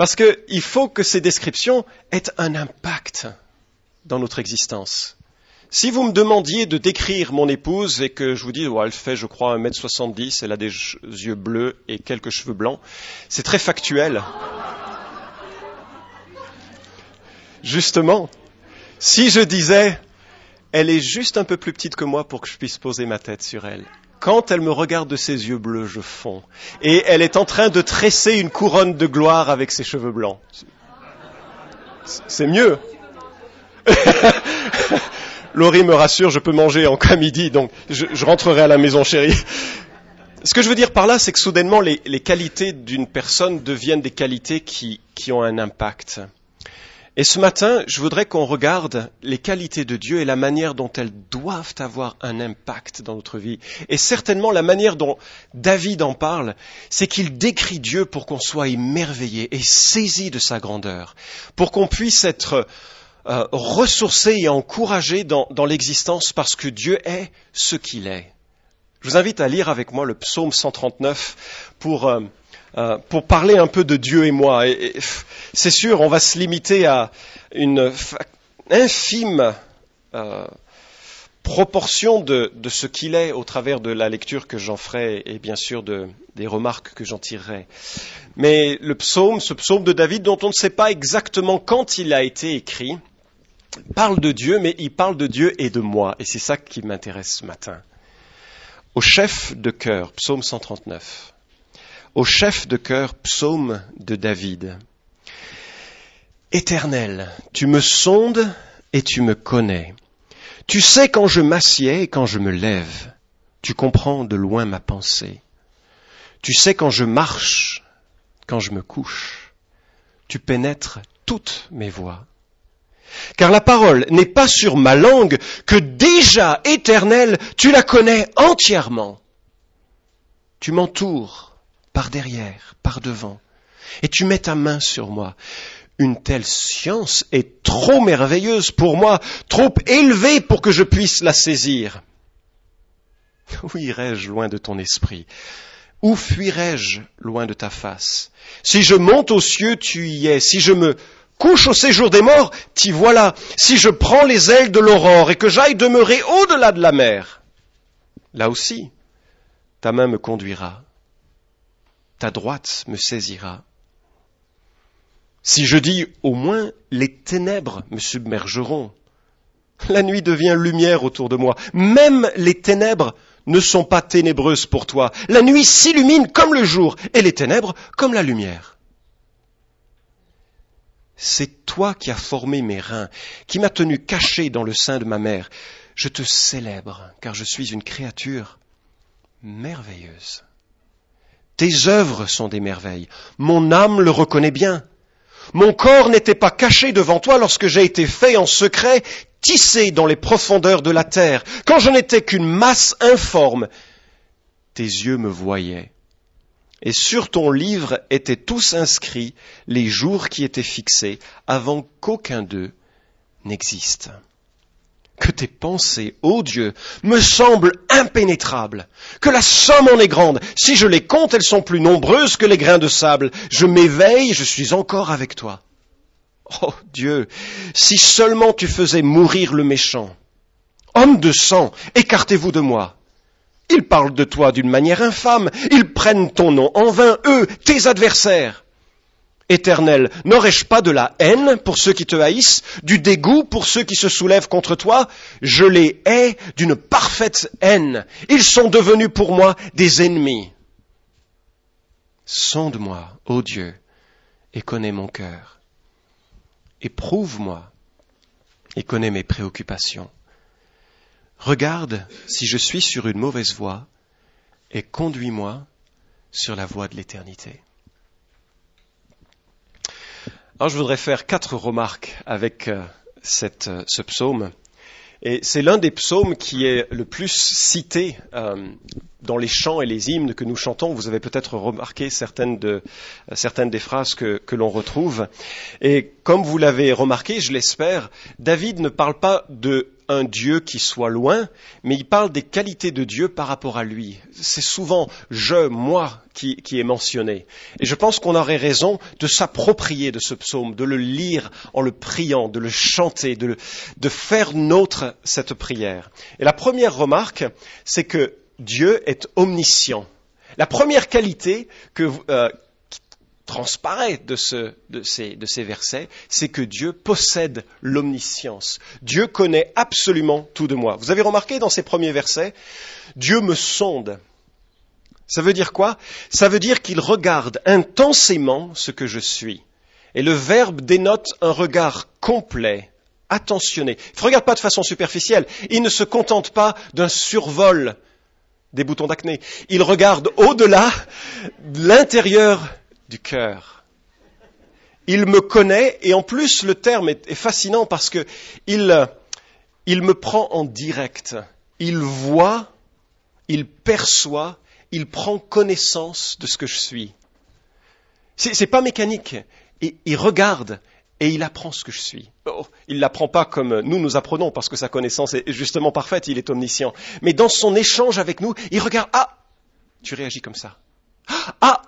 Parce qu'il faut que ces descriptions aient un impact dans notre existence. Si vous me demandiez de décrire mon épouse et que je vous dis, oh, elle fait, je crois, 1m70, elle a des yeux bleus et quelques cheveux blancs, c'est très factuel. Justement, si je disais, elle est juste un peu plus petite que moi pour que je puisse poser ma tête sur elle. Quand elle me regarde de ses yeux bleus, je fonds. Et elle est en train de tresser une couronne de gloire avec ses cheveux blancs. C'est mieux. Laurie me rassure, je peux manger en cas midi, donc je, rentrerai à la maison chérie. Ce que je veux dire par là, c'est que soudainement, les, qualités d'une personne deviennent des qualités qui ont un impact. Et ce matin, je voudrais qu'on regarde les qualités de Dieu et la manière dont elles doivent avoir un impact dans notre vie. Et certainement la manière dont David en parle, c'est qu'il décrit Dieu pour qu'on soit émerveillé et saisi de sa grandeur, pour qu'on puisse être euh, ressourcé et encouragé dans, l'existence parce que Dieu est ce qu'il est. Je vous invite à lire avec moi le psaume 139 pour... Euh, euh, pour parler un peu de Dieu et moi. c'est sûr, on va se limiter à une infime euh, proportion de, ce qu'il est au travers de la lecture que j'en ferai et bien sûr des remarques que j'en tirerai. Mais le psaume, ce psaume de David dont on ne sait pas exactement quand il a été écrit, parle de Dieu, mais il parle de Dieu et de moi. Et c'est ça qui m'intéresse ce matin. Au chef de cœur, psaume 139 au chef de cœur psaume de David. Éternel, tu me sondes et tu me connais. Tu sais quand je m'assieds et quand je me lève. Tu comprends de loin ma pensée. Tu sais quand je marche, quand je me couche. Tu pénètres toutes mes voies. Car la parole n'est pas sur ma langue que déjà, éternel, tu la connais entièrement. Tu m'entoures par derrière, par devant, et tu mets ta main sur moi. Une telle science est trop merveilleuse pour moi, trop élevée pour que je puisse la saisir. Où irais-je loin de ton esprit? Où fuirais-je loin de ta face? Si je monte aux cieux, tu y es. Si je me couche au séjour des morts, t'y voilà. Si je prends les ailes de l'aurore et que j'aille demeurer au-delà de la mer, là aussi, ta main me conduira ta droite me saisira. Si je dis au moins les ténèbres me submergeront, la nuit devient lumière autour de moi. Même les ténèbres ne sont pas ténébreuses pour toi. La nuit s'illumine comme le jour et les ténèbres comme la lumière. C'est toi qui as formé mes reins, qui m'as tenu caché dans le sein de ma mère. Je te célèbre, car je suis une créature merveilleuse. Tes œuvres sont des merveilles. Mon âme le reconnaît bien. Mon corps n'était pas caché devant toi lorsque j'ai été fait en secret, tissé dans les profondeurs de la terre, quand je n'étais qu'une masse informe. Tes yeux me voyaient. Et sur ton livre étaient tous inscrits les jours qui étaient fixés avant qu'aucun d'eux n'existe que tes pensées, ô Dieu, me semblent impénétrables, que la somme en est grande. Si je les compte, elles sont plus nombreuses que les grains de sable. Je m'éveille, je suis encore avec toi. Oh Dieu, si seulement tu faisais mourir le méchant. Homme de sang, écartez-vous de moi. Ils parlent de toi d'une manière infâme, ils prennent ton nom en vain, eux, tes adversaires. Éternel, n'aurais-je pas de la haine pour ceux qui te haïssent, du dégoût pour ceux qui se soulèvent contre toi? Je les hais d'une parfaite haine. Ils sont devenus pour moi des ennemis. Sonde-moi, ô Dieu, et connais mon cœur. Éprouve-moi et connais mes préoccupations. Regarde si je suis sur une mauvaise voie et conduis-moi sur la voie de l'éternité. Alors je voudrais faire quatre remarques avec euh, euh, ce psaume. Et c'est l'un des psaumes qui est le plus cité euh, dans les chants et les hymnes que nous chantons. Vous avez peut-être remarqué certaines des phrases que, que l'on retrouve. Et comme vous l'avez remarqué, je l'espère, David ne parle pas de un Dieu qui soit loin, mais il parle des qualités de Dieu par rapport à lui. C'est souvent je, moi qui, est mentionné. Et je pense qu'on aurait raison de s'approprier de ce psaume, de le lire en le priant, de le chanter, de faire nôtre cette prière. Et la première remarque, c'est que Dieu est omniscient. La première qualité que, euh, transparaît de, ce, de, ces, versets, c'est que Dieu possède l'omniscience. Dieu connaît absolument tout de moi. Vous avez remarqué dans ces premiers versets, Dieu me sonde. Ça veut dire quoi? Ça veut dire qu'il regarde intensément ce que je suis. Et le verbe dénote un regard complet, attentionné. Il ne regarde pas de façon superficielle. Il ne se contente pas d'un survol des boutons d'acné. Il regarde au-delà de l'intérieur du cœur. Il me connaît et en plus le terme est, fascinant parce que il, il me prend en direct. Il voit, il perçoit, il prend connaissance de ce que je suis. C'est, c'est pas mécanique. Il, il regarde et il apprend ce que je suis. Oh, il l'apprend pas comme nous nous apprenons parce que sa connaissance est justement parfaite, il est omniscient. Mais dans son échange avec nous, il regarde, ah, tu réagis comme ça. Ah,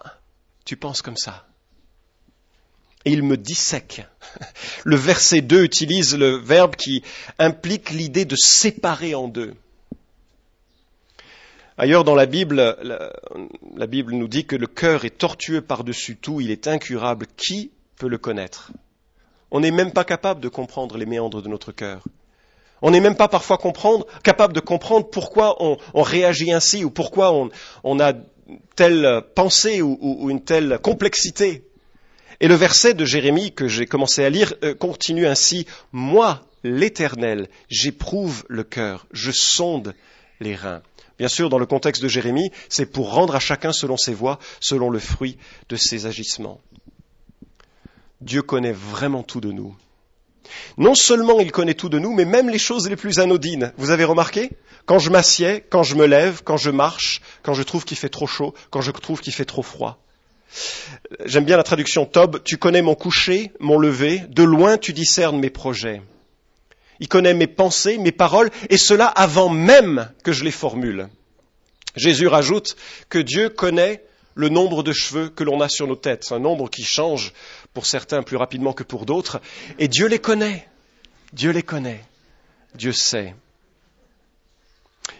tu penses comme ça. Et il me dissèque. Le verset 2 utilise le verbe qui implique l'idée de séparer en deux. Ailleurs dans la Bible, la, Bible nous dit que le cœur est tortueux par-dessus tout, il est incurable. Qui peut le connaître? On n'est même pas capable de comprendre les méandres de notre cœur. On n'est même pas parfois capable de comprendre pourquoi on, réagit ainsi ou pourquoi on a telle pensée ou, une telle complexité. Et le verset de Jérémie que j'ai commencé à lire euh, continue ainsi Moi, l'Éternel, j'éprouve le cœur, je sonde les reins. Bien sûr, dans le contexte de Jérémie, c'est pour rendre à chacun selon ses voies, selon le fruit de ses agissements. Dieu connaît vraiment tout de nous. Non seulement il connaît tout de nous, mais même les choses les plus anodines. Vous avez remarqué? Quand je m'assieds, quand je me lève, quand je marche, quand je trouve qu'il fait trop chaud, quand je trouve qu'il fait trop froid. J'aime bien la traduction Tob, tu connais mon coucher, mon lever, de loin tu discernes mes projets. Il connaît mes pensées, mes paroles, et cela avant même que je les formule. Jésus rajoute que Dieu connaît le nombre de cheveux que l'on a sur nos têtes, un nombre qui change pour certains plus rapidement que pour d'autres, et Dieu les connaît. Dieu les connaît. Dieu sait.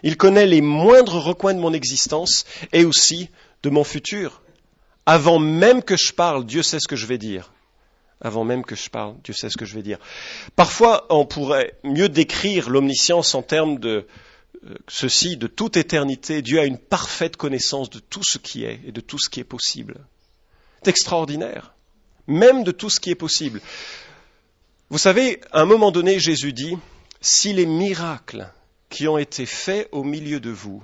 Il connaît les moindres recoins de mon existence et aussi de mon futur. Avant même que je parle, Dieu sait ce que je vais dire. Avant même que je parle, Dieu sait ce que je vais dire. Parfois, on pourrait mieux décrire l'omniscience en termes de ceci, de toute éternité. Dieu a une parfaite connaissance de tout ce qui est et de tout ce qui est possible. C'est extraordinaire même de tout ce qui est possible. Vous savez, à un moment donné, Jésus dit, si les miracles qui ont été faits au milieu de vous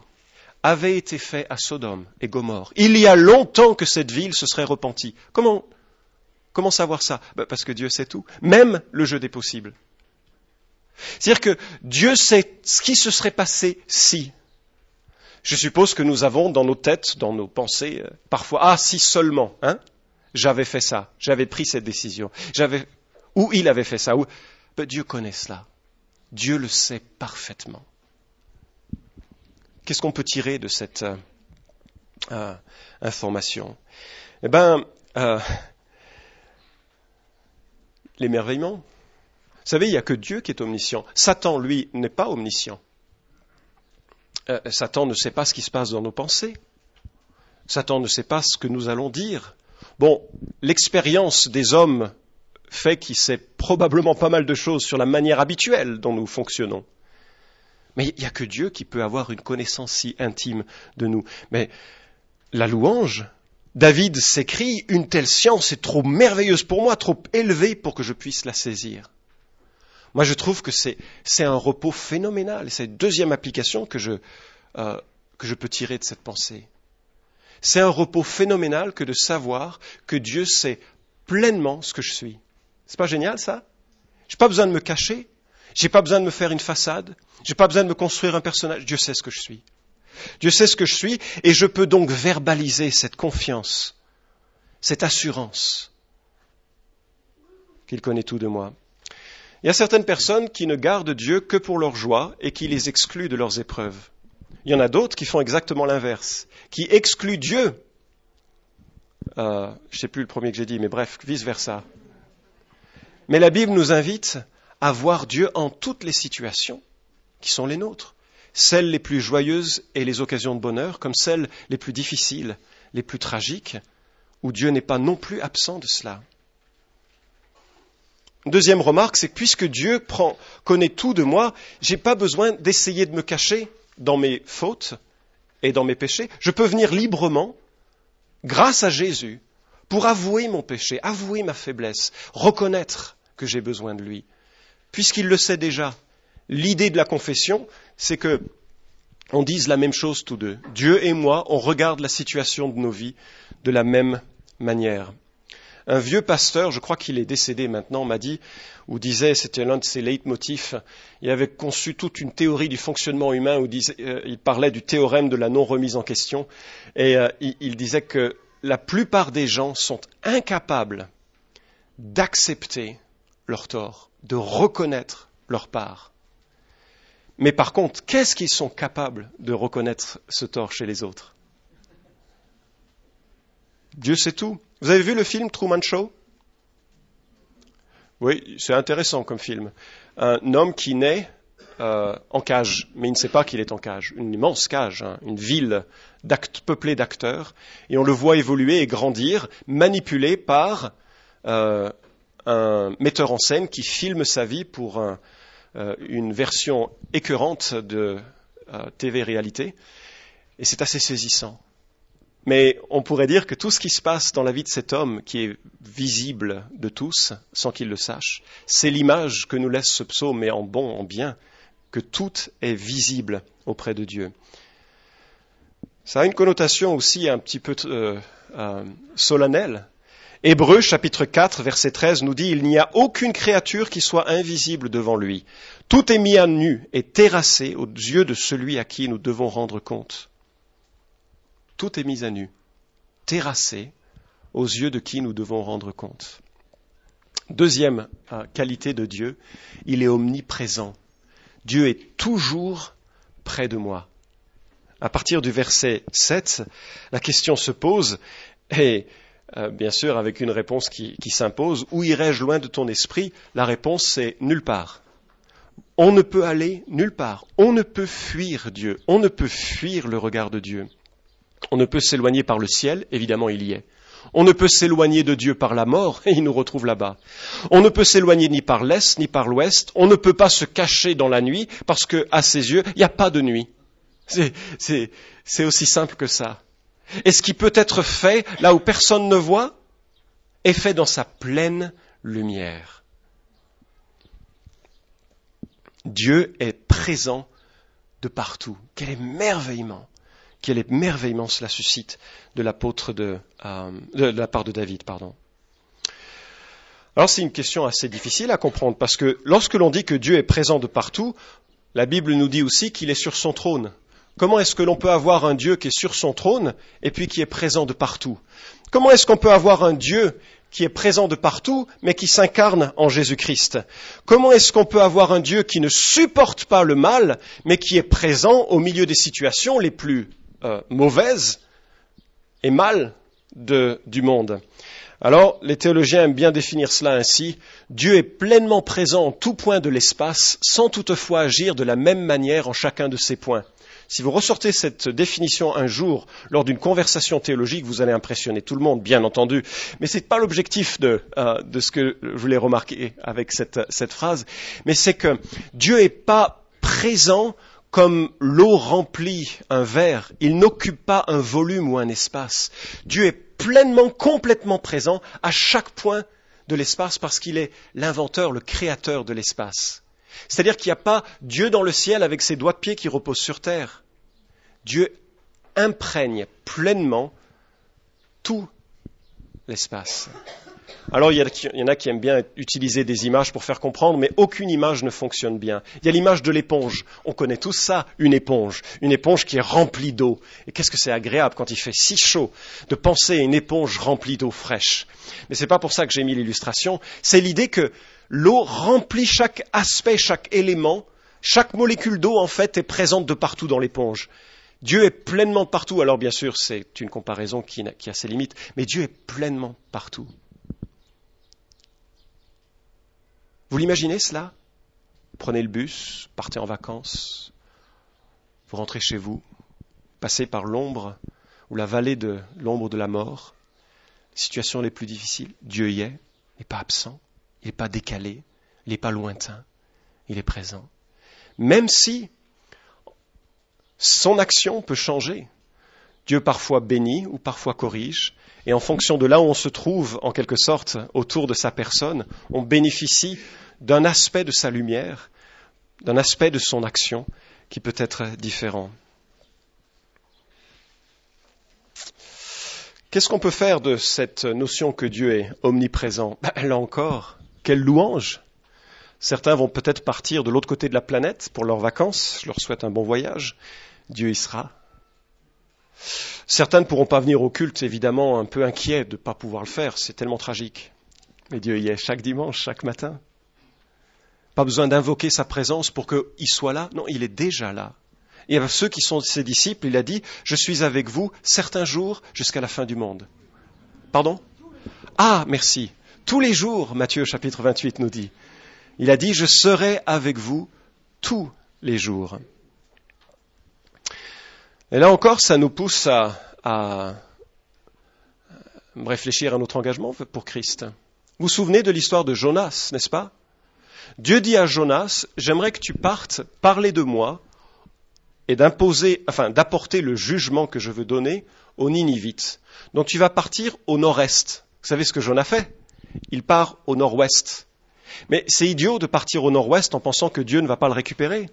avaient été faits à Sodome et Gomorre, il y a longtemps que cette ville se serait repentie. Comment, comment savoir ça? Ben Parce que Dieu sait tout, même le jeu des possibles. C'est-à-dire que Dieu sait ce qui se serait passé si. Je suppose que nous avons dans nos têtes, dans nos pensées, euh, parfois, ah, si seulement, hein j'avais fait ça, j'avais pris cette décision, j'avais, ou il avait fait ça, ou, Dieu connaît cela. Dieu le sait parfaitement. Qu'est-ce qu'on peut tirer de cette euh, euh, information? Eh bien, l'émerveillement. Vous savez, il n'y a que Dieu qui est omniscient. Satan, lui, n'est pas omniscient. Satan ne sait pas ce qui se passe dans nos pensées. Satan ne sait pas ce que nous allons dire. Bon, l'expérience des hommes fait qu'il sait probablement pas mal de choses sur la manière habituelle dont nous fonctionnons. Mais il n'y a que Dieu qui peut avoir une connaissance si intime de nous. Mais la louange, David s'écrit, une telle science est trop merveilleuse pour moi, trop élevée pour que je puisse la saisir. Moi, je trouve que c'est, un repos phénoménal. C'est la deuxième application que je, euh, que je peux tirer de cette pensée. C'est un repos phénoménal que de savoir que Dieu sait pleinement ce que je suis. C'est pas génial ça? J'ai pas besoin de me cacher, j'ai pas besoin de me faire une façade, j'ai pas besoin de me construire un personnage. Dieu sait ce que je suis. Dieu sait ce que je suis et je peux donc verbaliser cette confiance, cette assurance qu'il connaît tout de moi. Il y a certaines personnes qui ne gardent Dieu que pour leur joie et qui les excluent de leurs épreuves. Il y en a d'autres qui font exactement l'inverse, qui excluent Dieu. Euh, je ne sais plus le premier que j'ai dit, mais bref, vice-versa. Mais la Bible nous invite à voir Dieu en toutes les situations qui sont les nôtres, celles les plus joyeuses et les occasions de bonheur, comme celles les plus difficiles, les plus tragiques, où Dieu n'est pas non plus absent de cela. Deuxième remarque, c'est que puisque Dieu connaît tout de moi, je n'ai pas besoin d'essayer de me cacher dans mes fautes et dans mes péchés. Je peux venir librement, grâce à Jésus, pour avouer mon péché, avouer ma faiblesse, reconnaître que j'ai besoin de lui, puisqu'il le sait déjà. L'idée de la confession, c'est que on dise la même chose tous deux. Dieu et moi, on regarde la situation de nos vies de la même manière. Un vieux pasteur, je crois qu'il est décédé maintenant, m'a dit, ou disait, c'était l'un de ses leitmotifs, il avait conçu toute une théorie du fonctionnement humain où euh, il parlait du théorème de la non-remise en question, et euh, il disait que la plupart des gens sont incapables d'accepter leur tort, de reconnaître leur part. Mais par contre, qu'est-ce qu'ils sont capables de reconnaître ce tort chez les autres? Dieu sait tout. Vous avez vu le film Truman Show? Oui, c'est intéressant comme film. Un homme qui naît euh, en cage, mais il ne sait pas qu'il est en cage. Une immense cage, hein, une ville peuplée d'acteurs, et on le voit évoluer et grandir, manipulé par euh, un metteur en scène qui filme sa vie pour euh, une version écœurante de TV réalité. Et c'est assez saisissant. Mais on pourrait dire que tout ce qui se passe dans la vie de cet homme, qui est visible de tous, sans qu'il le sache, c'est l'image que nous laisse ce psaume, mais en bon, en bien, que tout est visible auprès de Dieu. Ça a une connotation aussi un petit peu euh, euh, solennelle. Hébreu chapitre 4 verset 13 nous dit Il n'y a aucune créature qui soit invisible devant lui. Tout est mis à nu et terrassé aux yeux de celui à qui nous devons rendre compte tout est mis à nu, terrassé aux yeux de qui nous devons rendre compte. Deuxième euh, qualité de Dieu, il est omniprésent. Dieu est toujours près de moi. À partir du verset 7, la question se pose, et euh, bien sûr avec une réponse qui, qui s'impose, où irai-je loin de ton esprit? La réponse c'est nulle part. On ne peut aller nulle part. On ne peut fuir Dieu. On ne peut fuir le regard de Dieu. On ne peut s'éloigner par le ciel, évidemment il y est. On ne peut s'éloigner de Dieu par la mort, et il nous retrouve là-bas. On ne peut s'éloigner ni par l'est, ni par l'ouest. On ne peut pas se cacher dans la nuit, parce que, à ses yeux, il n'y a pas de nuit. C'est aussi simple que ça. Et ce qui peut être fait là où personne ne voit, est fait dans sa pleine lumière. Dieu est présent de partout. Quel émerveillement quel émerveillement cela suscite de l'apôtre de, euh, de, la part de David, pardon. Alors c'est une question assez difficile à comprendre parce que lorsque l'on dit que Dieu est présent de partout, la Bible nous dit aussi qu'il est sur son trône. Comment est-ce que l'on peut avoir un Dieu qui est sur son trône et puis qui est présent de partout? Comment est-ce qu'on peut avoir un Dieu qui est présent de partout, mais qui s'incarne en Jésus-Christ? Comment est-ce qu'on peut avoir un Dieu qui ne supporte pas le mal, mais qui est présent au milieu des situations les plus euh, mauvaise et mal du monde. Alors, les théologiens aiment bien définir cela ainsi. Dieu est pleinement présent en tout point de l'espace, sans toutefois agir de la même manière en chacun de ces points. Si vous ressortez cette définition un jour lors d'une conversation théologique, vous allez impressionner tout le monde, bien entendu. Mais ce n'est pas l'objectif de, euh, de, ce que je voulais remarquer avec cette phrase, mais c'est que Dieu n'est pas présent comme l'eau remplit un verre, il n'occupe pas un volume ou un espace. Dieu est pleinement, complètement présent à chaque point de l'espace parce qu'il est l'inventeur, le créateur de l'espace. C'est-à-dire qu'il n'y a pas Dieu dans le ciel avec ses doigts de pied qui reposent sur terre. Dieu imprègne pleinement tout l'espace. Alors il y, en a qui aiment bien utiliser des images pour faire comprendre, mais aucune image ne fonctionne bien. Il y a l'image de l'éponge. On connaît tous ça, une éponge. Une éponge qui est remplie d'eau. Et qu'est-ce que c'est agréable quand il fait si chaud de penser à une éponge remplie d'eau fraîche. Mais ce n'est pas pour ça que j'ai mis l'illustration. C'est l'idée que L'eau remplit chaque aspect, chaque élément. Chaque molécule d'eau, en fait, est présente de partout dans l'éponge. Dieu est pleinement partout. Alors, bien sûr, c'est une comparaison qui, qui a ses limites, mais Dieu est pleinement partout. Vous l'imaginez cela? Prenez le bus, partez en vacances, vous rentrez chez vous, passez par l'ombre ou la vallée de l'ombre de la mort, les situations les plus difficiles, Dieu y est, il n'est pas absent, il n'est pas décalé, il n'est pas lointain, il est présent. Même si son action peut changer, Dieu parfois bénit ou parfois corrige, et en fonction de là où on se trouve, en quelque sorte, autour de sa personne, on bénéficie d'un aspect de sa lumière, d'un aspect de son action qui peut être différent. Qu'est-ce qu'on peut faire de cette notion que Dieu est omniprésent? Ben, Là encore, quelle louange Certains vont peut-être partir de l'autre côté de la planète pour leurs vacances. Je leur souhaite un bon voyage. Dieu y sera. Certains ne pourront pas venir au culte, évidemment, un peu inquiets de ne pas pouvoir le faire. C'est tellement tragique. Mais Dieu y est chaque dimanche, chaque matin. Pas besoin d'invoquer sa présence pour qu'il soit là. Non, il est déjà là. Et à ceux qui sont ses disciples, il a dit, je suis avec vous certains jours jusqu'à la fin du monde. Pardon? Ah, merci. Tous les jours, Matthieu chapitre 28 nous dit. Il a dit, je serai avec vous tous les jours. Et là encore, ça nous pousse à, réfléchir à notre engagement pour Christ. Vous vous souvenez de l'histoire de Jonas, n'est-ce pas? Dieu dit à Jonas, j'aimerais que tu partes parler de moi et d'imposer, enfin, d'apporter le jugement que je veux donner aux Ninivites. Donc tu vas partir au nord-est. Vous savez ce que Jonas fait? Il part au nord-ouest. Mais c'est idiot de partir au nord-ouest en pensant que Dieu ne va pas le récupérer.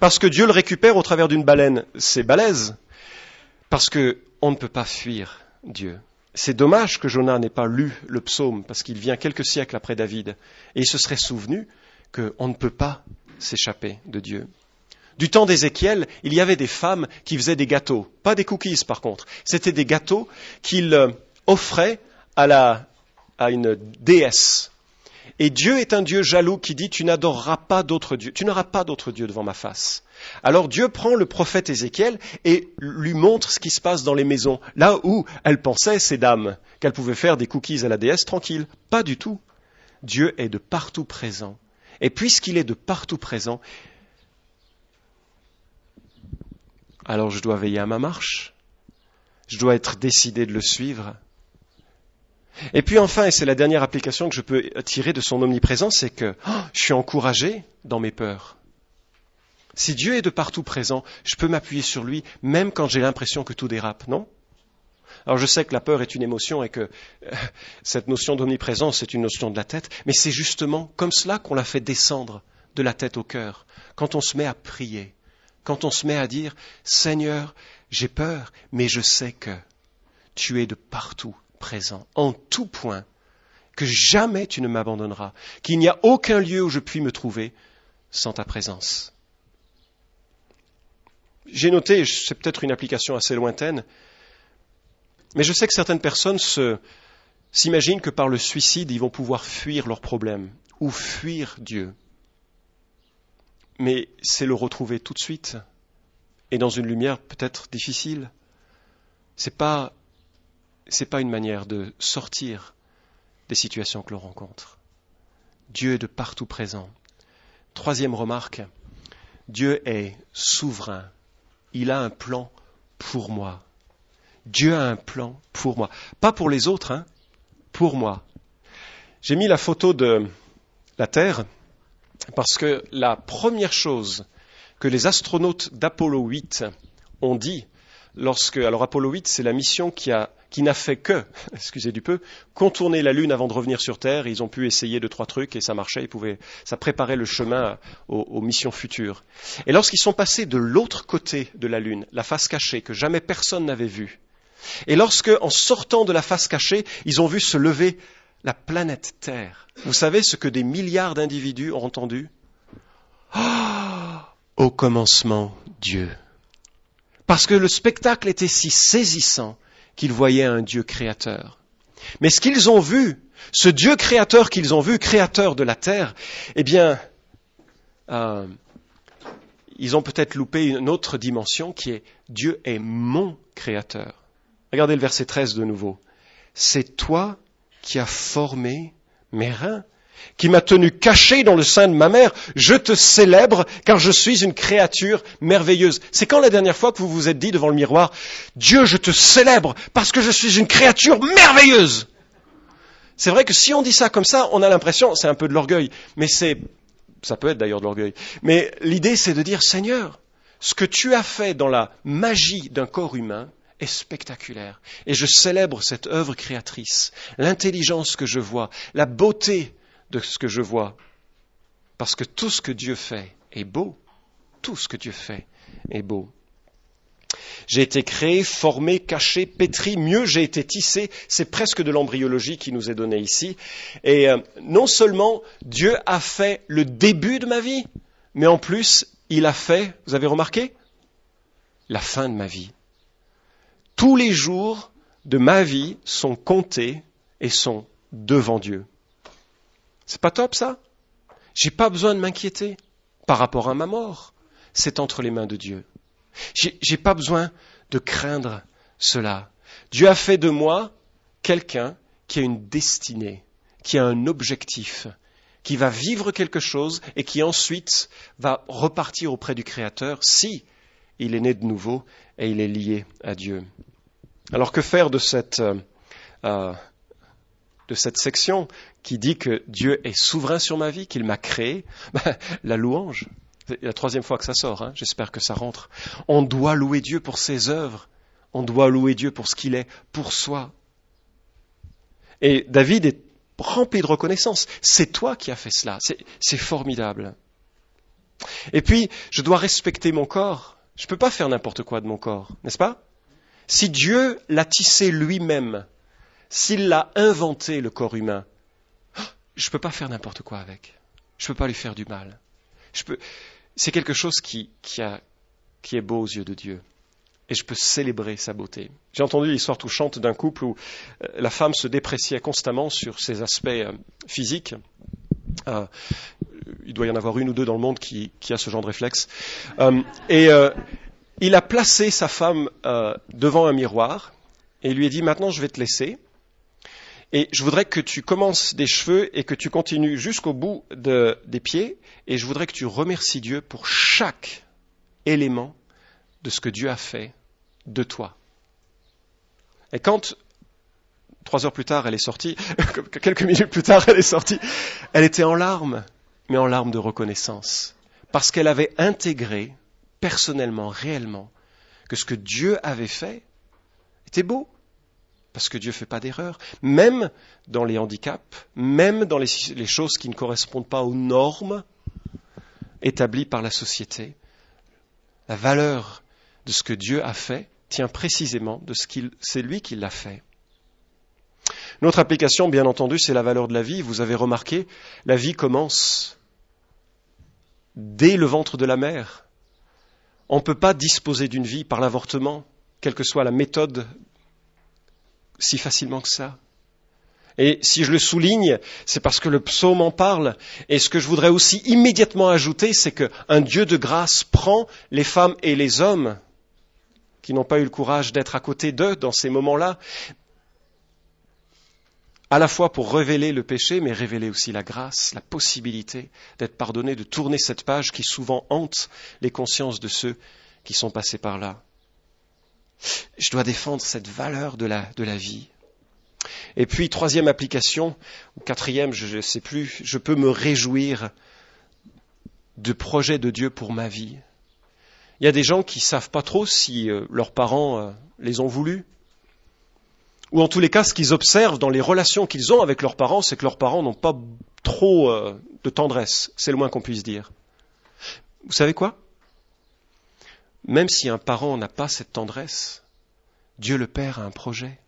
Parce que Dieu le récupère au travers d'une baleine. C'est balèze. Parce que on ne peut pas fuir Dieu. C'est dommage que Jonas n'ait pas lu le psaume, parce qu'il vient quelques siècles après David, et il se serait souvenu qu'on ne peut pas s'échapper de Dieu. Du temps d'Ézéchiel, il y avait des femmes qui faisaient des gâteaux, pas des cookies par contre, c'était des gâteaux qu'ils euh, offraient à, une déesse. Et Dieu est un Dieu jaloux qui dit, tu n'adoreras pas d'autre Dieu, tu n'auras pas d'autre Dieu devant ma face. Alors Dieu prend le prophète Ézéchiel et lui montre ce qui se passe dans les maisons, là où elles pensaient, ces dames, qu'elles pouvaient faire des cookies à la déesse tranquille. Pas du tout. Dieu est de partout présent. Et puisqu'il est de partout présent, alors je dois veiller à ma marche, je dois être décidé de le suivre. Et puis enfin, et c'est la dernière application que je peux tirer de son omniprésence, c'est que oh, je suis encouragé dans mes peurs. Si Dieu est de partout présent, je peux m'appuyer sur lui, même quand j'ai l'impression que tout dérape, non? Alors je sais que la peur est une émotion et que euh, cette notion d'omniprésence est une notion de la tête, mais c'est justement comme cela qu'on la fait descendre de la tête au cœur, quand on se met à prier, quand on se met à dire Seigneur, j'ai peur, mais je sais que tu es de partout présent, en tout point, que jamais tu ne m'abandonneras, qu'il n'y a aucun lieu où je puis me trouver sans ta présence. J'ai noté, c'est peut-être une application assez lointaine, mais je sais que certaines personnes s'imaginent que par le suicide, ils vont pouvoir fuir leurs problèmes ou fuir Dieu. Mais c'est le retrouver tout de suite et dans une lumière peut-être difficile. C'est pas, c'est pas une manière de sortir des situations que l'on rencontre. Dieu est de partout présent. Troisième remarque, Dieu est souverain il a un plan pour moi. Dieu a un plan pour moi. Pas pour les autres, hein, pour moi. J'ai mis la photo de la Terre parce que la première chose que les astronautes d'Apollo 8 ont dit lorsque, alors Apollo 8, c'est la mission qui a qui n'a fait que, excusez du peu, contourner la Lune avant de revenir sur Terre. Ils ont pu essayer deux, trois trucs et ça marchait. Ils pouvaient, ça préparait le chemin aux, missions futures. Et lorsqu'ils sont passés de l'autre côté de la Lune, la face cachée que jamais personne n'avait vue, et lorsque, en sortant de la face cachée, ils ont vu se lever la planète Terre, vous savez ce que des milliards d'individus ont entendu? Au commencement, Dieu. Parce que le spectacle était si saisissant qu'ils voyaient un Dieu créateur. Mais ce qu'ils ont vu, ce Dieu créateur qu'ils ont vu, créateur de la terre, eh bien, euh, ils ont peut-être loupé une autre dimension qui est Dieu est mon créateur. Regardez le verset 13 de nouveau. C'est toi qui as formé mes reins, qui m'as tenu caché dans le sein de ma mère. Je te célèbre car je suis une créature merveilleuse. C'est quand la dernière fois que vous vous êtes dit devant le miroir, Dieu, je te célèbre parce que je suis une créature merveilleuse. C'est vrai que si on dit ça comme ça, on a l'impression, c'est un peu de l'orgueil, mais c'est, ça peut être d'ailleurs de l'orgueil, mais l'idée c'est de dire, Seigneur, ce que tu as fait dans la magie d'un corps humain est spectaculaire. Et je célèbre cette œuvre créatrice, l'intelligence que je vois, la beauté de ce que je vois. Parce que tout ce que Dieu fait est beau. Tout ce que Dieu fait est beau. J'ai été créé, formé, caché, pétri, mieux j'ai été tissé. C'est presque de l'embryologie qui nous est donnée ici. Et euh, non seulement Dieu a fait le début de ma vie, mais en plus, il a fait, vous avez remarqué, la fin de ma vie. Tous les jours de ma vie sont comptés et sont devant Dieu. C'est pas top ça? J'ai pas besoin de m'inquiéter par rapport à ma mort. C'est entre les mains de Dieu. J'ai pas besoin de craindre cela. Dieu a fait de moi quelqu'un qui a une destinée, qui a un objectif, qui va vivre quelque chose et qui ensuite va repartir auprès du Créateur si il est né de nouveau et il est lié à Dieu. Alors que faire de cette, euh, euh, de cette section? Qui dit que Dieu est souverain sur ma vie, qu'il m'a créé ben, La louange. C'est la troisième fois que ça sort, hein. j'espère que ça rentre. On doit louer Dieu pour ses œuvres, on doit louer Dieu pour ce qu'il est, pour soi. Et David est rempli de reconnaissance. C'est toi qui as fait cela, c'est formidable. Et puis, je dois respecter mon corps. Je ne peux pas faire n'importe quoi de mon corps, n'est-ce pas? Si Dieu l'a tissé lui-même, s'il l'a inventé, le corps humain, je ne peux pas faire n'importe quoi avec. Je ne peux pas lui faire du mal. Je peux, c'est quelque chose qui, est beau aux yeux de Dieu. Et je peux célébrer sa beauté. J'ai entendu l'histoire touchante d'un couple où euh, la femme se dépréciait constamment sur ses aspects euh, physiques. Euh, il doit y en avoir une ou deux dans le monde qui, qui a ce genre de réflexe. et il a placé sa femme devant un miroir et lui a dit maintenant je vais te laisser et je voudrais que tu commences des cheveux et que tu continues jusqu'au bout des pieds. Et je voudrais que tu remercies Dieu pour chaque élément de ce que Dieu a fait de toi. Et quand, trois heures plus tard, elle est sortie, quelques minutes plus tard, elle est sortie, elle était en larmes, mais en larmes de reconnaissance. Parce qu'elle avait intégré, personnellement, réellement, que ce que Dieu avait fait était beau parce que Dieu ne fait pas d'erreur, même dans les handicaps, même dans les, choses qui ne correspondent pas aux normes établies par la société. La valeur de ce que Dieu a fait tient précisément de ce qu'il, c'est lui qui l'a fait. Une autre application, bien entendu, c'est la valeur de la vie. Vous avez remarqué, la vie commence dès le ventre de la mère. On ne peut pas disposer d'une vie par l'avortement, quelle que soit la méthode si facilement que ça. Et si je le souligne, c'est parce que le psaume en parle. Et ce que je voudrais aussi immédiatement ajouter, c'est qu'un Dieu de grâce prend les femmes et les hommes qui n'ont pas eu le courage d'être à côté d'eux dans ces moments-là, à la fois pour révéler le péché, mais révéler aussi la grâce, la possibilité d'être pardonné, de tourner cette page qui souvent hante les consciences de ceux qui sont passés par là. Je dois défendre cette valeur de la, de la vie. Et puis, troisième application, ou quatrième, je ne sais plus, je peux me réjouir de projets de Dieu pour ma vie. Il y a des gens qui ne savent pas trop si euh, leurs parents euh, les ont voulus. Ou en tous les cas, ce qu'ils observent dans les relations qu'ils ont avec leurs parents, c'est que leurs parents n'ont pas trop euh, de tendresse. C'est le moins qu'on puisse dire. Vous savez quoi? Même si un parent n'a pas cette tendresse, Dieu le Père a un projet.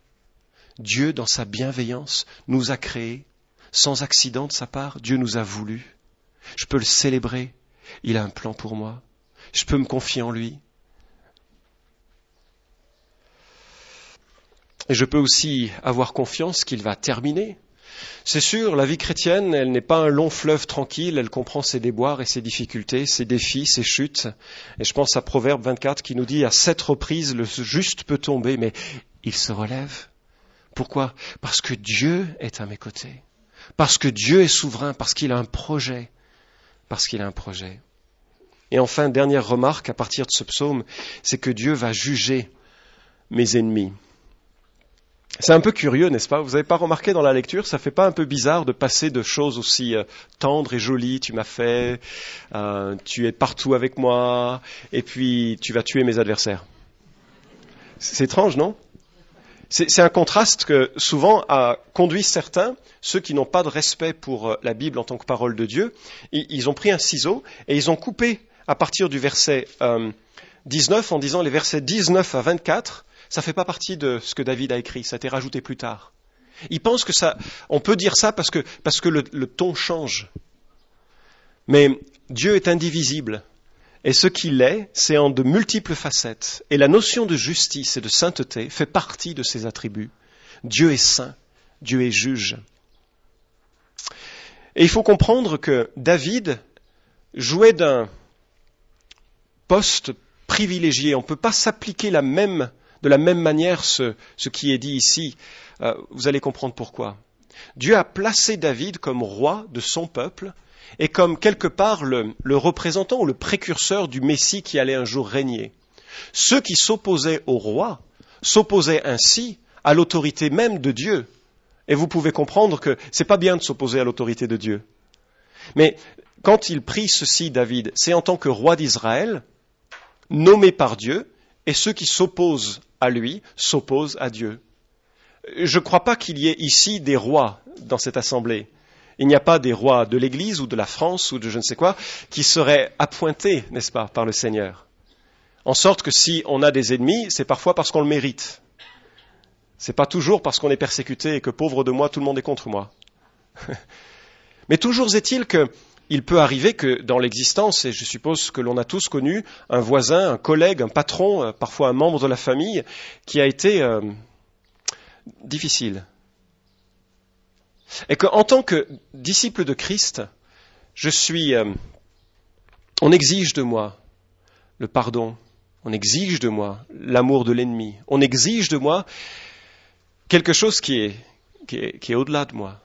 Dieu, dans sa bienveillance, nous a créés sans accident de sa part. Dieu nous a voulu. Je peux le célébrer. Il a un plan pour moi. Je peux me confier en lui. Et je peux aussi avoir confiance qu'il va terminer. C'est sûr, la vie chrétienne, elle n'est pas un long fleuve tranquille, elle comprend ses déboires et ses difficultés, ses défis, ses chutes. Et je pense à Proverbe 24 qui nous dit à sept reprises le juste peut tomber, mais il se relève. Pourquoi? Parce que Dieu est à mes côtés. Parce que Dieu est souverain, parce qu'il a un projet. Parce qu'il a un projet. Et enfin, dernière remarque à partir de ce psaume, c'est que Dieu va juger mes ennemis. C'est un peu curieux, n'est-ce pas? Vous n'avez pas remarqué dans la lecture, ça fait pas un peu bizarre de passer de choses aussi euh, tendres et jolies, tu m'as fait, euh, tu es partout avec moi, et puis tu vas tuer mes adversaires. C'est étrange, non? C'est un contraste que souvent a conduit certains, ceux qui n'ont pas de respect pour euh, la Bible en tant que parole de Dieu, ils ont pris un ciseau et ils ont coupé à partir du verset 19 en disant les versets 19 à 24 ça fait pas partie de ce que David a écrit, ça a été rajouté plus tard. Il pense que ça, on peut dire ça parce que, parce que le, le ton change. Mais Dieu est indivisible. Et ce qu'il est, c'est en de multiples facettes. Et la notion de justice et de sainteté fait partie de ses attributs. Dieu est saint, Dieu est juge. Et il faut comprendre que David jouait d'un poste privilégié. On ne peut pas s'appliquer la même de la même manière ce, qui est dit ici. Euh, vous allez comprendre pourquoi. Dieu a placé David comme roi de son peuple et comme quelque part le, représentant ou le précurseur du Messie qui allait un jour régner. Ceux qui s'opposaient au roi s'opposaient ainsi à l'autorité même de Dieu. Et vous pouvez comprendre que c'est pas bien de s'opposer à l'autorité de Dieu. Mais quand il prie ceci, David, c'est en tant que roi d'Israël, nommé par Dieu, et ceux qui s'opposent à lui s'opposent à Dieu. Je ne crois pas qu'il y ait ici des rois dans cette assemblée. Il n'y a pas des rois de l'Église ou de la France ou de je ne sais quoi qui seraient appointés, n'est-ce pas, par le Seigneur. En sorte que si on a des ennemis, c'est parfois parce qu'on le mérite. C'est pas toujours parce qu'on est persécuté et que pauvre de moi, tout le monde est contre moi. Mais toujours est-il que il peut arriver que dans l'existence, et je suppose que l'on a tous connu, un voisin, un collègue, un patron, euh, parfois un membre de la famille, qui a été euh, difficile. Et qu'en tant que disciple de Christ, je suis. Euh, on exige de moi le pardon, on exige de moi l'amour de l'ennemi, on exige de moi quelque chose qui est, au-delà de moi.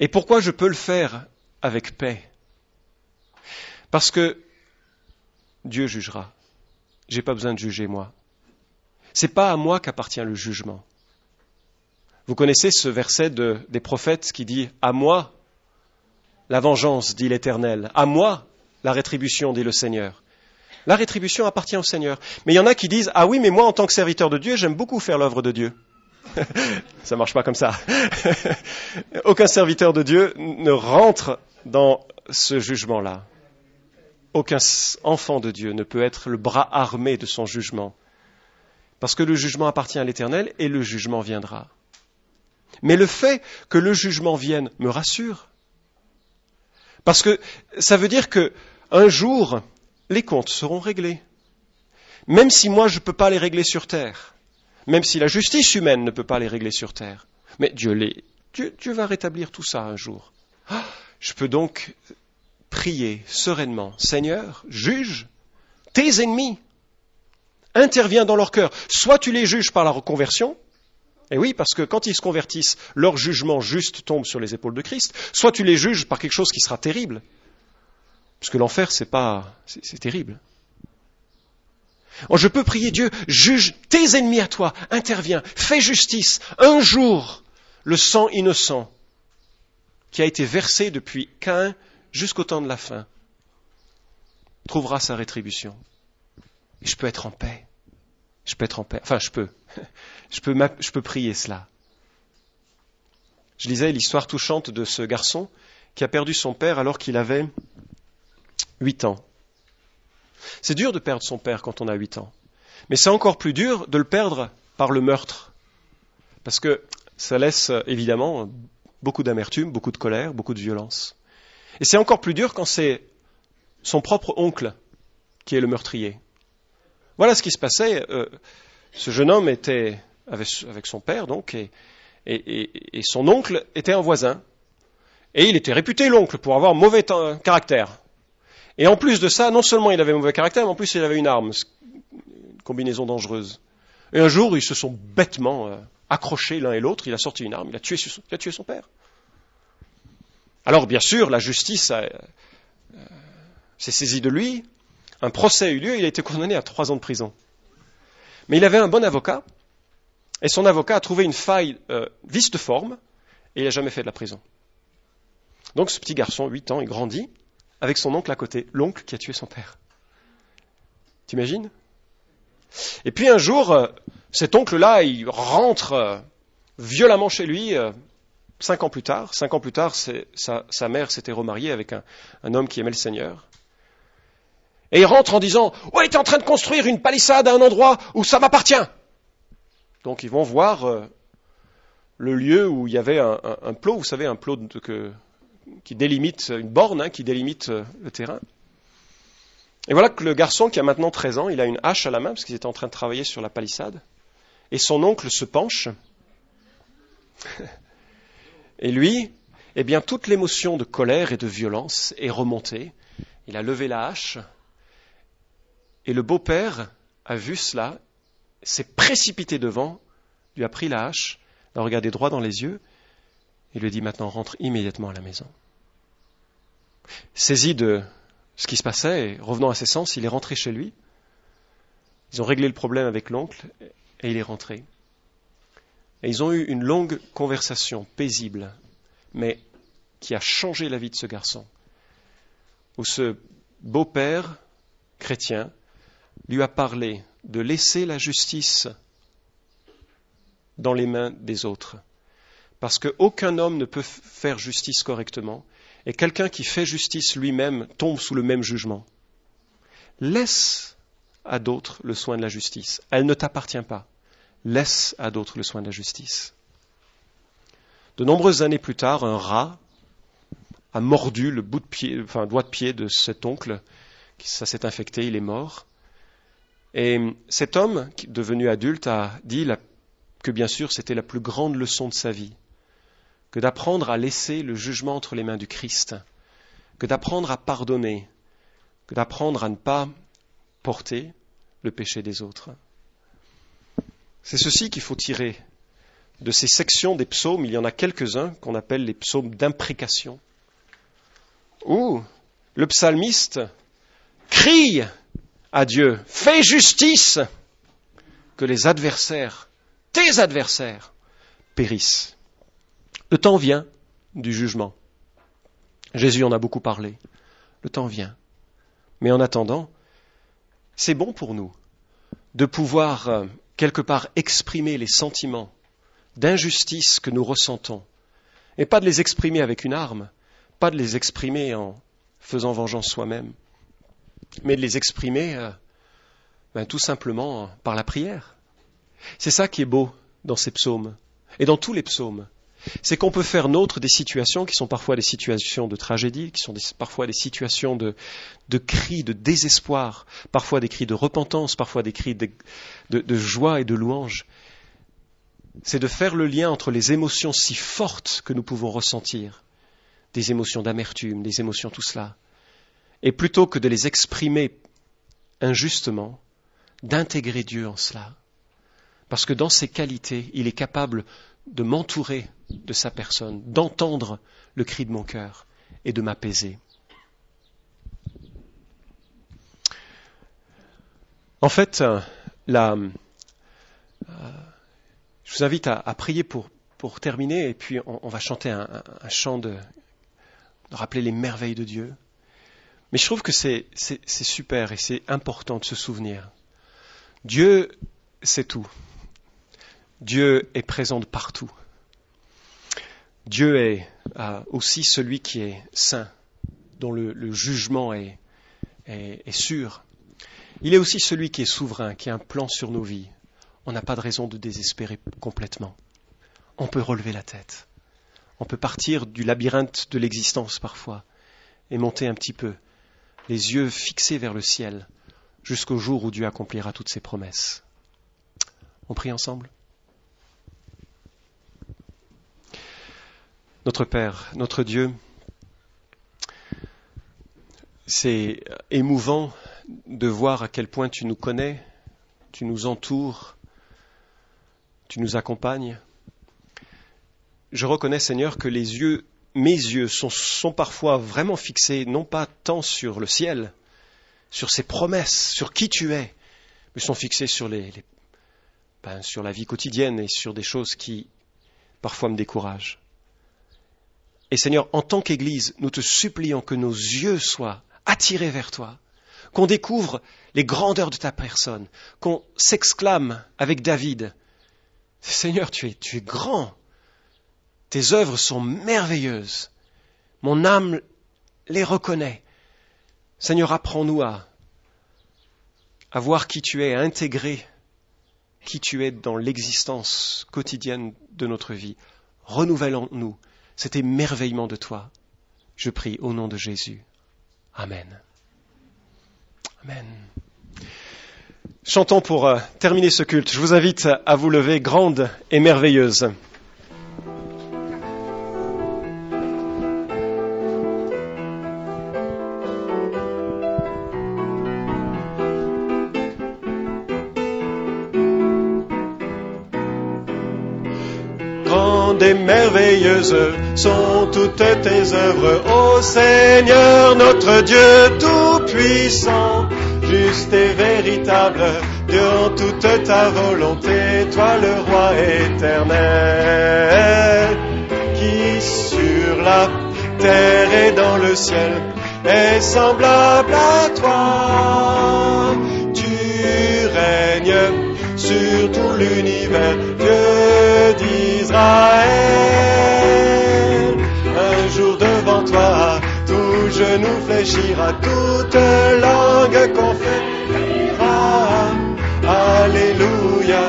Et pourquoi je peux le faire avec paix. Parce que Dieu jugera. J'ai pas besoin de juger moi. C'est pas à moi qu'appartient le jugement. Vous connaissez ce verset de, des prophètes qui dit À moi la vengeance, dit l'Éternel. À moi la rétribution, dit le Seigneur. La rétribution appartient au Seigneur. Mais il y en a qui disent Ah oui, mais moi, en tant que serviteur de Dieu, j'aime beaucoup faire l'œuvre de Dieu. ça marche pas comme ça. Aucun serviteur de Dieu ne rentre dans ce jugement-là. Aucun enfant de Dieu ne peut être le bras armé de son jugement, parce que le jugement appartient à l'Éternel et le jugement viendra. Mais le fait que le jugement vienne me rassure, parce que ça veut dire que un jour les comptes seront réglés, même si moi je ne peux pas les régler sur terre, même si la justice humaine ne peut pas les régler sur terre, mais Dieu les, va rétablir tout ça un jour. Ah, je peux donc prier sereinement, Seigneur, juge tes ennemis, interviens dans leur cœur. Soit tu les juges par la reconversion, et oui, parce que quand ils se convertissent, leur jugement juste tombe sur les épaules de Christ, soit tu les juges par quelque chose qui sera terrible, parce que l'enfer, c'est pas, c'est terrible. Oh, je peux prier Dieu, juge tes ennemis à toi, interviens, fais justice. Un jour, le sang innocent qui a été versé depuis Cain jusqu'au temps de la fin, trouvera sa rétribution. Je peux être en paix. Je peux être en paix. Enfin, je peux. Je peux, je peux prier cela. Je lisais l'histoire touchante de ce garçon qui a perdu son père alors qu'il avait huit ans. C'est dur de perdre son père quand on a huit ans. Mais c'est encore plus dur de le perdre par le meurtre. Parce que ça laisse évidemment beaucoup d'amertume, beaucoup de colère, beaucoup de violence. Et c'est encore plus dur quand c'est son propre oncle qui est le meurtrier. Voilà ce qui se passait. Euh, ce jeune homme était avec, son père, donc, et, Et, son oncle était un voisin. Et il était réputé l'oncle pour avoir mauvais caractère. Et en plus de ça, non seulement il avait mauvais caractère, mais en plus il avait une arme, une combinaison dangereuse. Et un jour, ils se sont bêtement euh, accrochés l'un et l'autre, il a sorti une arme, il a tué, il a tué son père. Alors bien sûr, la justice euh, s'est saisie de lui, un procès a eu lieu, il a été condamné à trois ans de prison. Mais il avait un bon avocat, et son avocat a trouvé une faille euh, vice de forme, et il n'a jamais fait de la prison. Donc ce petit garçon, 8 ans, il grandit avec son oncle à côté, l'oncle qui a tué son père. T'imagines? Et puis un jour, euh, cet oncle-là, il rentre euh, violemment chez lui, cinq ans plus tard. Cinq ans plus tard, sa, mère s'était remariée avec un, homme qui aimait le Seigneur. Et il rentre en disant, ouais, tu es en train de construire une palissade à un endroit où ça m'appartient. Donc ils vont voir euh, le lieu où il y avait un, un, plot, vous savez, un plot que, qui délimite, une borne hein, qui délimite euh, le terrain. Et voilà que le garçon qui a maintenant 13 ans, il a une hache à la main parce qu'il était en train de travailler sur la palissade. Et son oncle se penche. et lui, eh bien, toute l'émotion de colère et de violence est remontée. Il a levé la hache et le beau-père a vu cela, s'est précipité devant, lui a pris la hache, l'a regardé droit dans les yeux et lui dit maintenant rentre immédiatement à la maison. Saisi de ce qui se passait et revenant à ses sens, il est rentré chez lui. Ils ont réglé le problème avec l'oncle et il est rentré. Et ils ont eu une longue conversation paisible, mais qui a changé la vie de ce garçon, où ce beau-père chrétien lui a parlé de laisser la justice dans les mains des autres. Parce qu'aucun homme ne peut faire justice correctement, et quelqu'un qui fait justice lui-même tombe sous le même jugement. Laisse à d'autres le soin de la justice. Elle ne t'appartient pas. Laisse à d'autres le soin de la justice. De nombreuses années plus tard, un rat a mordu le pied, enfin, doigt de pied de cet oncle. Ça s'est infecté, il est mort. Et cet homme, devenu adulte, a dit que bien sûr c'était la plus grande leçon de sa vie, que d'apprendre à laisser le jugement entre les mains du Christ, que d'apprendre à pardonner, que d'apprendre à ne pas porter le péché des autres. C'est ceci qu'il faut tirer de ces sections des psaumes. Il y en a quelques-uns qu'on appelle les psaumes d'imprécation, où le psalmiste crie à Dieu, fais justice, que les adversaires, tes adversaires, périssent. Le temps vient du jugement. Jésus en a beaucoup parlé. Le temps vient. Mais en attendant, c'est bon pour nous de pouvoir euh, quelque part exprimer les sentiments d'injustice que nous ressentons, et pas de les exprimer avec une arme, pas de les exprimer en faisant vengeance soi-même, mais de les exprimer euh, ben, tout simplement par la prière. C'est ça qui est beau dans ces psaumes et dans tous les psaumes. C'est qu'on peut faire nôtre des situations qui sont parfois des situations de tragédie, qui sont parfois des situations de, de, cris de désespoir, parfois des cris de repentance, parfois des cris de, de joie et de louange. C'est de faire le lien entre les émotions si fortes que nous pouvons ressentir, des émotions d'amertume, des émotions tout cela, et plutôt que de les exprimer injustement, d'intégrer Dieu en cela. Parce que dans ses qualités, il est capable de m'entourer de sa personne, d'entendre le cri de mon cœur et de m'apaiser. En fait, euh, euh, je vous invite à, prier pour, terminer et puis on, va chanter un, chant de rappeler les merveilles de Dieu. Mais je trouve que c'est super et c'est important de se souvenir. Dieu sait tout. Dieu est présent de partout. Dieu est euh, aussi celui qui est saint, dont le, jugement est, est, sûr. Il est aussi celui qui est souverain, qui a un plan sur nos vies. On n'a pas de raison de désespérer complètement. On peut relever la tête. On peut partir du labyrinthe de l'existence parfois et monter un petit peu les yeux fixés vers le ciel, jusqu'au jour où Dieu accomplira toutes ses promesses. On prie ensemble? Notre Père, notre Dieu, c'est émouvant de voir à quel point tu nous connais, tu nous entoures, tu nous accompagnes. Je reconnais, Seigneur, que les yeux, mes yeux, sont, parfois vraiment fixés, non pas tant sur le ciel, sur ses promesses, sur qui tu es, mais sont fixés sur, ben, sur la vie quotidienne et sur des choses qui parfois me découragent. Et Seigneur, en tant qu'Église, nous te supplions que nos yeux soient attirés vers toi, qu'on découvre les grandeurs de ta personne, qu'on s'exclame avec David, Seigneur, tu es, grand, tes œuvres sont merveilleuses, mon âme les reconnaît. Seigneur, apprends-nous à, à voir qui tu es, à intégrer qui tu es dans l'existence quotidienne de notre vie. Renouvellons-nous cet émerveillement de toi. Je prie au nom de Jésus. Amen. Amen. Chantons pour euh, terminer ce culte. Je vous invite à vous lever grande et merveilleuse. Grande et merveilleuse sont toutes tes œuvres, ô Seigneur notre Dieu tout-puissant juste et véritable, dans toute ta volonté, toi le roi éternel, qui sur la terre et dans le ciel est semblable à toi. Tout l'univers, Dieu d'Israël. Un jour devant toi, tout genou fléchira, toute langue conférera. Alléluia,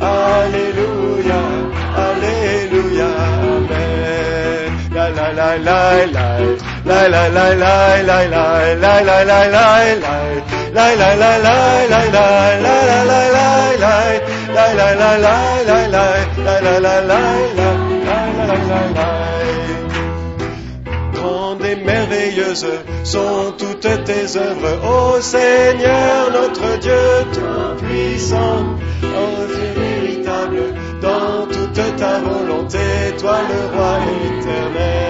Alléluia, Alléluia, Amen. La la la la la, la la la la la la, la la la la la. La la la la la la la la la la Grandes et merveilleuses sont toutes tes œuvres, ô Seigneur notre Dieu Tout-Puissant, ô Dieu véritable, dans toute ta volonté, toi le Roi éternel.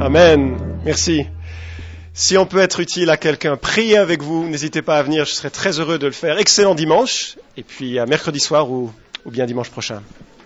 Amen. Merci. Si on peut être utile à quelqu'un, priez avec vous, n'hésitez pas à venir, je serai très heureux de le faire. Excellent dimanche, et puis à mercredi soir ou, ou bien dimanche prochain.